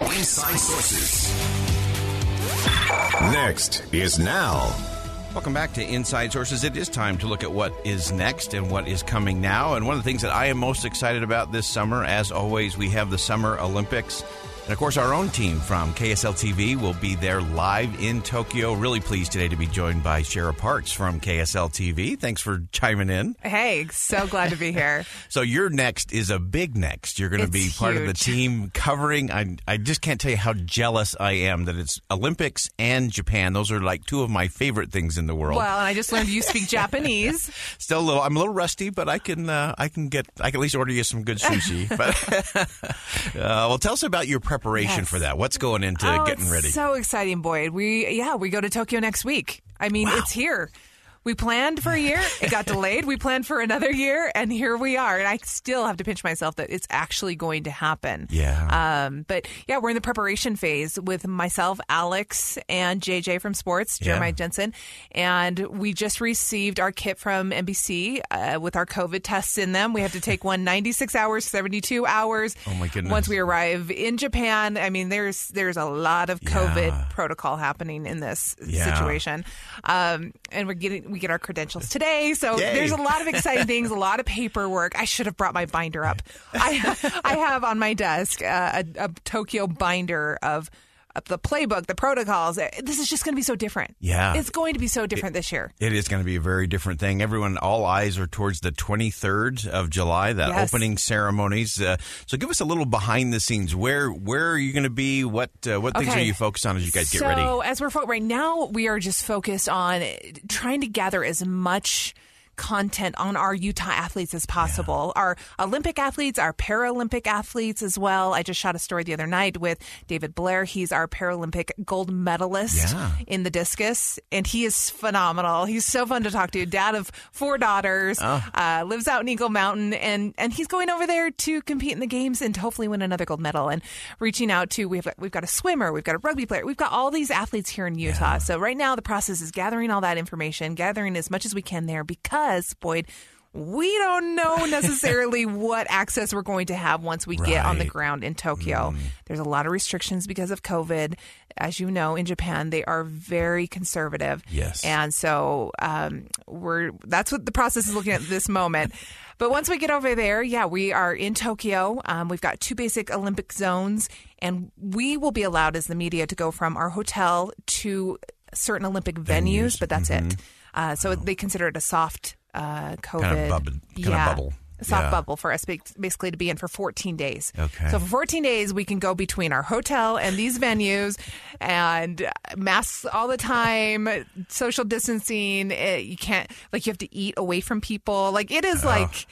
Inside Sources. Next is now. Welcome back to Inside Sources. It is time to look at what is next and what is coming now. And one of the things that I am most excited about this summer, as always, we have the Summer Olympics. And of course, our own team from KSL TV will be there live in Tokyo. Really pleased today to be joined by Shara Parks from KSL TV. Thanks for chiming in. Hey, so glad to be here. so your next is a big next. You're going to be part huge. of the team covering. I I just can't tell you how jealous I am that it's Olympics and Japan. Those are like two of my favorite things in the world. Well, and I just learned you speak Japanese. Still a little. I'm a little rusty, but I can uh, I can get I can at least order you some good sushi. but uh, well, tell us about your preparation preparation yes. for that? What's going into oh, getting ready? So exciting, Boyd. We yeah, we go to Tokyo next week. I mean, wow. it's here. We planned for a year, it got delayed. We planned for another year, and here we are. And I still have to pinch myself that it's actually going to happen. Yeah. Um, but yeah, we're in the preparation phase with myself, Alex, and JJ from Sports, Jeremiah yeah. Jensen. And we just received our kit from NBC uh, with our COVID tests in them. We have to take one 96 hours, 72 hours. Oh, my goodness. Once we arrive in Japan, I mean, there's there's a lot of COVID yeah. protocol happening in this yeah. situation. Um, and we're getting, we we get our credentials today. So Yay. there's a lot of exciting things, a lot of paperwork. I should have brought my binder up. I I have on my desk uh, a, a Tokyo binder of the playbook, the protocols. Eh, this is just going to be so different. Yeah. It's going to be so different it, this year. It is going to be a very different thing. Everyone, all eyes are towards the 23rd of July, the yes. opening ceremonies. Uh, so give us a little behind the scenes. Where where are you going to be? What uh, what things okay. are you focused on as you guys get so, ready? So as we're fo- right now, we are just focused on trying to gather as much – content on our Utah athletes as possible. Yeah. Our Olympic athletes, our Paralympic athletes as well. I just shot a story the other night with David Blair. He's our Paralympic gold medalist yeah. in the discus, and he is phenomenal. He's so fun to talk to. Dad of four daughters, oh. uh, lives out in Eagle Mountain, and and he's going over there to compete in the games and to hopefully win another gold medal. And reaching out to we've we've got a swimmer, we've got a rugby player, we've got all these athletes here in Utah. Yeah. So right now the process is gathering all that information, gathering as much as we can there because because, Boyd, we don't know necessarily what access we're going to have once we right. get on the ground in Tokyo. Mm. There's a lot of restrictions because of COVID. As you know, in Japan, they are very conservative. Yes. And so um, we're that's what the process is looking at this moment. But once we get over there, yeah, we are in Tokyo. Um, we've got two basic Olympic zones, and we will be allowed as the media to go from our hotel to certain Olympic venues, venues. but that's mm-hmm. it. Uh, so they consider it a soft uh, COVID. Kind of, bubble, kind yeah. of bubble. Soft yeah. bubble for us basically to be in for 14 days. Okay. So for 14 days, we can go between our hotel and these venues and masks all the time, social distancing. It, eh, you can't, like, you have to eat away from people. Like, it is oh. like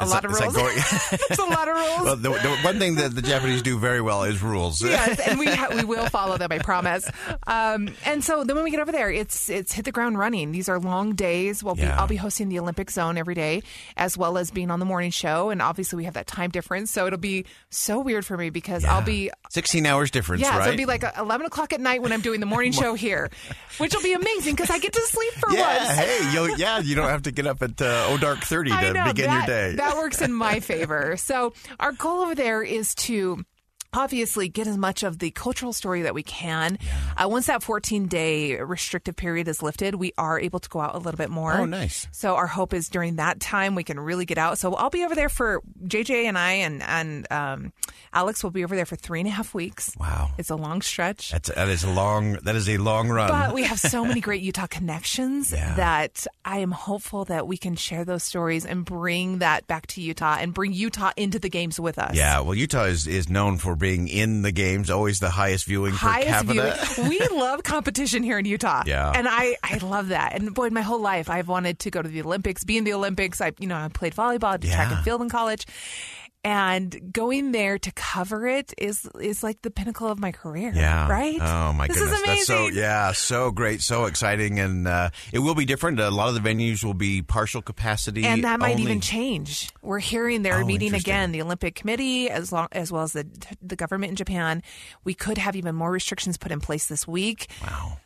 a lot of rules. It's a lot of rules. Well, the, the, one thing that the Japanese do very well is rules. yes, and we ha- we will follow them. I promise. Um, and so then when we get over there, it's it's hit the ground running. These are long days. We'll yeah. be, I'll be hosting the Olympic Zone every day, as well as being on the morning show. And obviously, we have that time difference, so it'll be so weird for me because yeah. I'll be sixteen hours difference. Yeah, right? so it'll be like eleven o'clock at night when I'm doing the morning show here, which will be amazing because I get to sleep for yeah, once. Hey, yo, yeah, you don't have to get up at uh, oh dark thirty to know, begin that, your day. That works in my favor. So our goal over there is to obviously get as much of the cultural story that we can. Yeah. Uh, once that 14 day restrictive period is lifted, we are able to go out a little bit more. Oh, nice. So our hope is during that time we can really get out. So I'll be over there for JJ and I and, and um, Alex will be over there for three and a half weeks. Wow. It's a long stretch. That's, that is a long, that is a long run. But we have so many great Utah connections yeah. that I am hopeful that we can share those stories and bring that back to Utah and bring Utah into the games with us. Yeah. Well, Utah is, is known for being in the games, always the highest viewing highest per capita. Viewing. we love competition here in Utah. Yeah. And I, I love that. And boy, my whole life I've wanted to go to the Olympics, be in the Olympics. I you know, I played volleyball, did yeah. track and field in college. And going there to cover it is is like the pinnacle of my career. Yeah. Right. Oh my this goodness. Is amazing. That's so yeah, so great, so exciting, and uh, it will be different. A lot of the venues will be partial capacity, and that might only. even change. We're hearing they're Oh, meeting again, the Olympic Committee, as long as well as the the government in Japan. We could have even more restrictions put in place this week. Wow.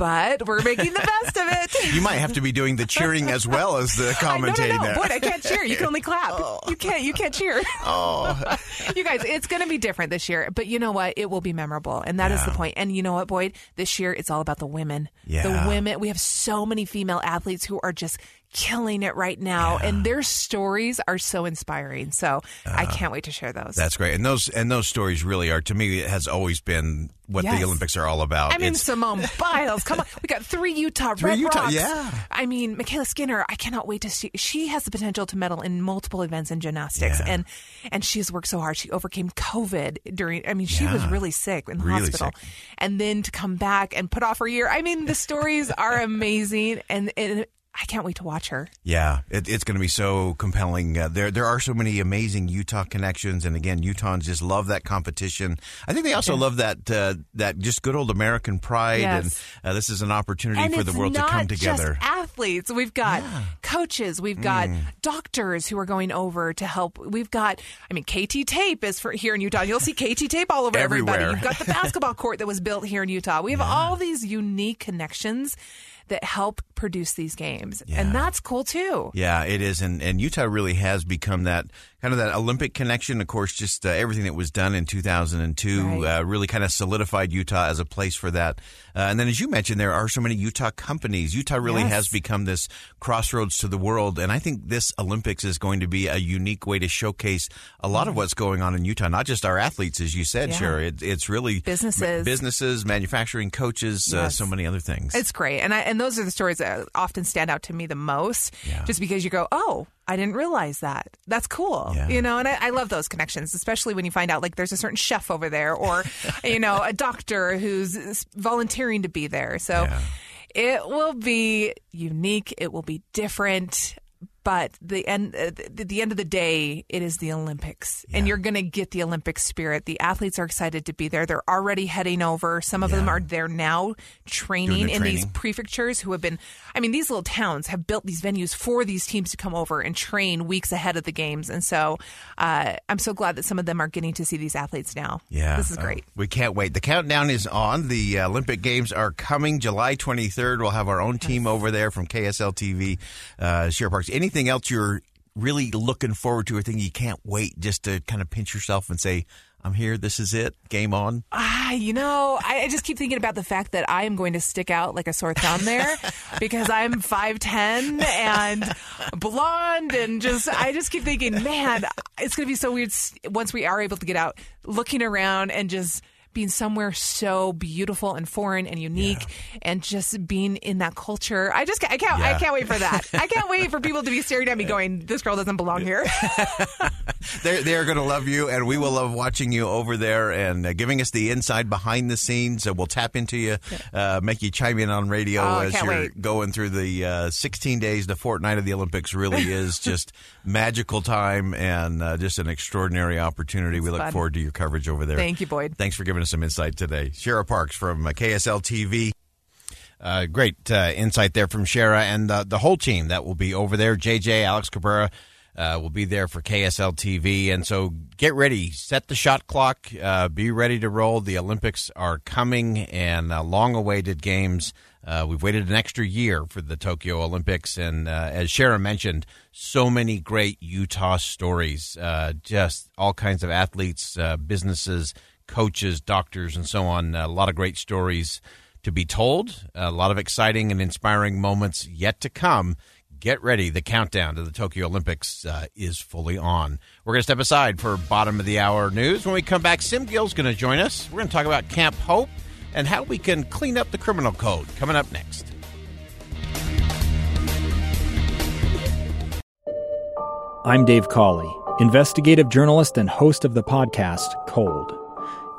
But we're making the best of it. You might have to be doing the cheering as well as the I- no, no, no. Boyd, I can't cheer. You can only clap. Oh. You can't. You can't cheer. Oh, you guys, it's going to be different this year, but you know what? It will be memorable, and that is Yeah. the point. And you know what, Boyd? This year, it's all about the women. Yeah. The women. We have so many female athletes who are just killing it right now, and their stories are so inspiring. So I can't wait to share those. Uh, that's great, and those and those stories really are to me. It has always been what Yes. the Olympics are all about. I mean, It's- Simone Biles. Come on, we got three Utah Three Red Utah, Rocks. yeah. I mean, MyKayla Skinner. I cannot wait to see. She has the potential to medal in multiple events in gymnastics, Yeah. and and she's worked so hard. She overcame COVID during. I mean, she was really sick in the Really hospital, sick. and then to come back and put off her year. I mean, the stories are amazing, and, and I can't wait to watch her. Yeah, it, it's going to be so compelling. Uh, there, there are so many amazing Utah connections, and again, Utahns just love that competition. I think they also love that uh, that just good old American pride, Yes. and uh, this is an opportunity and for the world to come together. Just athletes. We've got coaches. We've got Mm. doctors who are going over to help. We've got, I mean, KT Tape is for here in Utah. You'll see KT Tape all over everybody. You've got the basketball court that was built here in Utah. We have all these unique connections that help produce these games, Yeah. and that's cool too. Yeah, it is, and and Utah really has become that kind of that Olympic connection. Of course, just uh, everything that was done in 2002 Right. uh, really kind of solidified Utah as a place for that. Uh, and then, as you mentioned, there are so many Utah companies. Utah really Yes. has become this crossroads to the world, and I think this Olympics is going to be a unique way to showcase a lot of what's going on in Utah. Not just our athletes, as you said, Mm-hmm. Yeah. Shara. It, it's really Businesses. businesses, manufacturing, coaches, uh, Yes. so many other things. It's great, and I, and those are the stories that often stand out to me the most. Yeah. Just because you go, oh, I didn't realize that. That's cool, Yeah. you know. And I, I love those connections, especially when you find out like there's a certain chef over there, or you know, a doctor who's volunteering to be there. So Yeah. it will be unique. It will be different. But the end, uh, the, the end of the day, it is the Olympics, and you're going to get the Olympic spirit. The athletes are excited to be there. They're already heading over. Some of them are there now, training in these prefectures who have been. I mean, these little towns have built these venues for these teams to come over and train weeks ahead of the games, and so uh, I'm so glad that some of them are getting to see these athletes now. Yeah, this is uh, great. we can't wait. The countdown is on. The uh, Olympic Games are coming July 23rd. We'll have our own team over there from KSL TV, uh, Shara Parks. Anything else you're really looking forward to or think you can't wait just to kind of pinch yourself and say, I'm here. This is it. Game on. Ah, you know, I, I just keep thinking about the fact that I am going to stick out like a sore thumb there because I'm 5'10 and blonde and just, I just keep thinking, man, it's going to be so weird once we are able to get out looking around and just being somewhere so beautiful and foreign and unique and just being in that culture. I just, I can't, I can't wait for that. I can't wait for people to be staring at me going, this girl doesn't belong here. They're, they're going to love you, and we will love watching you over there and uh, giving us the inside behind the scenes. So we'll tap into you, uh, make you chime in on radio Oh, as you're wait. going through the uh, 16 days, the fortnight of the Olympics. Really is just magical time and uh, just an extraordinary opportunity. we look fun. forward to your coverage over there. Thank you, Boyd. Thanks for giving us some insight today. Shara Parks from uh, KSL TV. Uh, great uh, insight there from Shara and uh, the whole team that will be over there. JJ, Alex Cabrera uh, will be there for KSL TV. And so get ready, set the shot clock, uh, be ready to roll. The Olympics are coming and long awaited games. We've waited an extra year for the Tokyo Olympics. And as Shara mentioned, so many great Utah stories, just all kinds of athletes, businesses, coaches, doctors, and so on. A lot of great stories to be told, a lot of exciting and inspiring moments yet to come. Get ready. The countdown to the Tokyo Olympics uh, is fully on. We're going to step aside for bottom of the hour news. When we come back, Sim Gill's going to join us. We're going to talk about Camp Hope and how we can clean up the criminal code. Coming up next. I'm Dave Cawley, investigative journalist and host of the podcast Cold.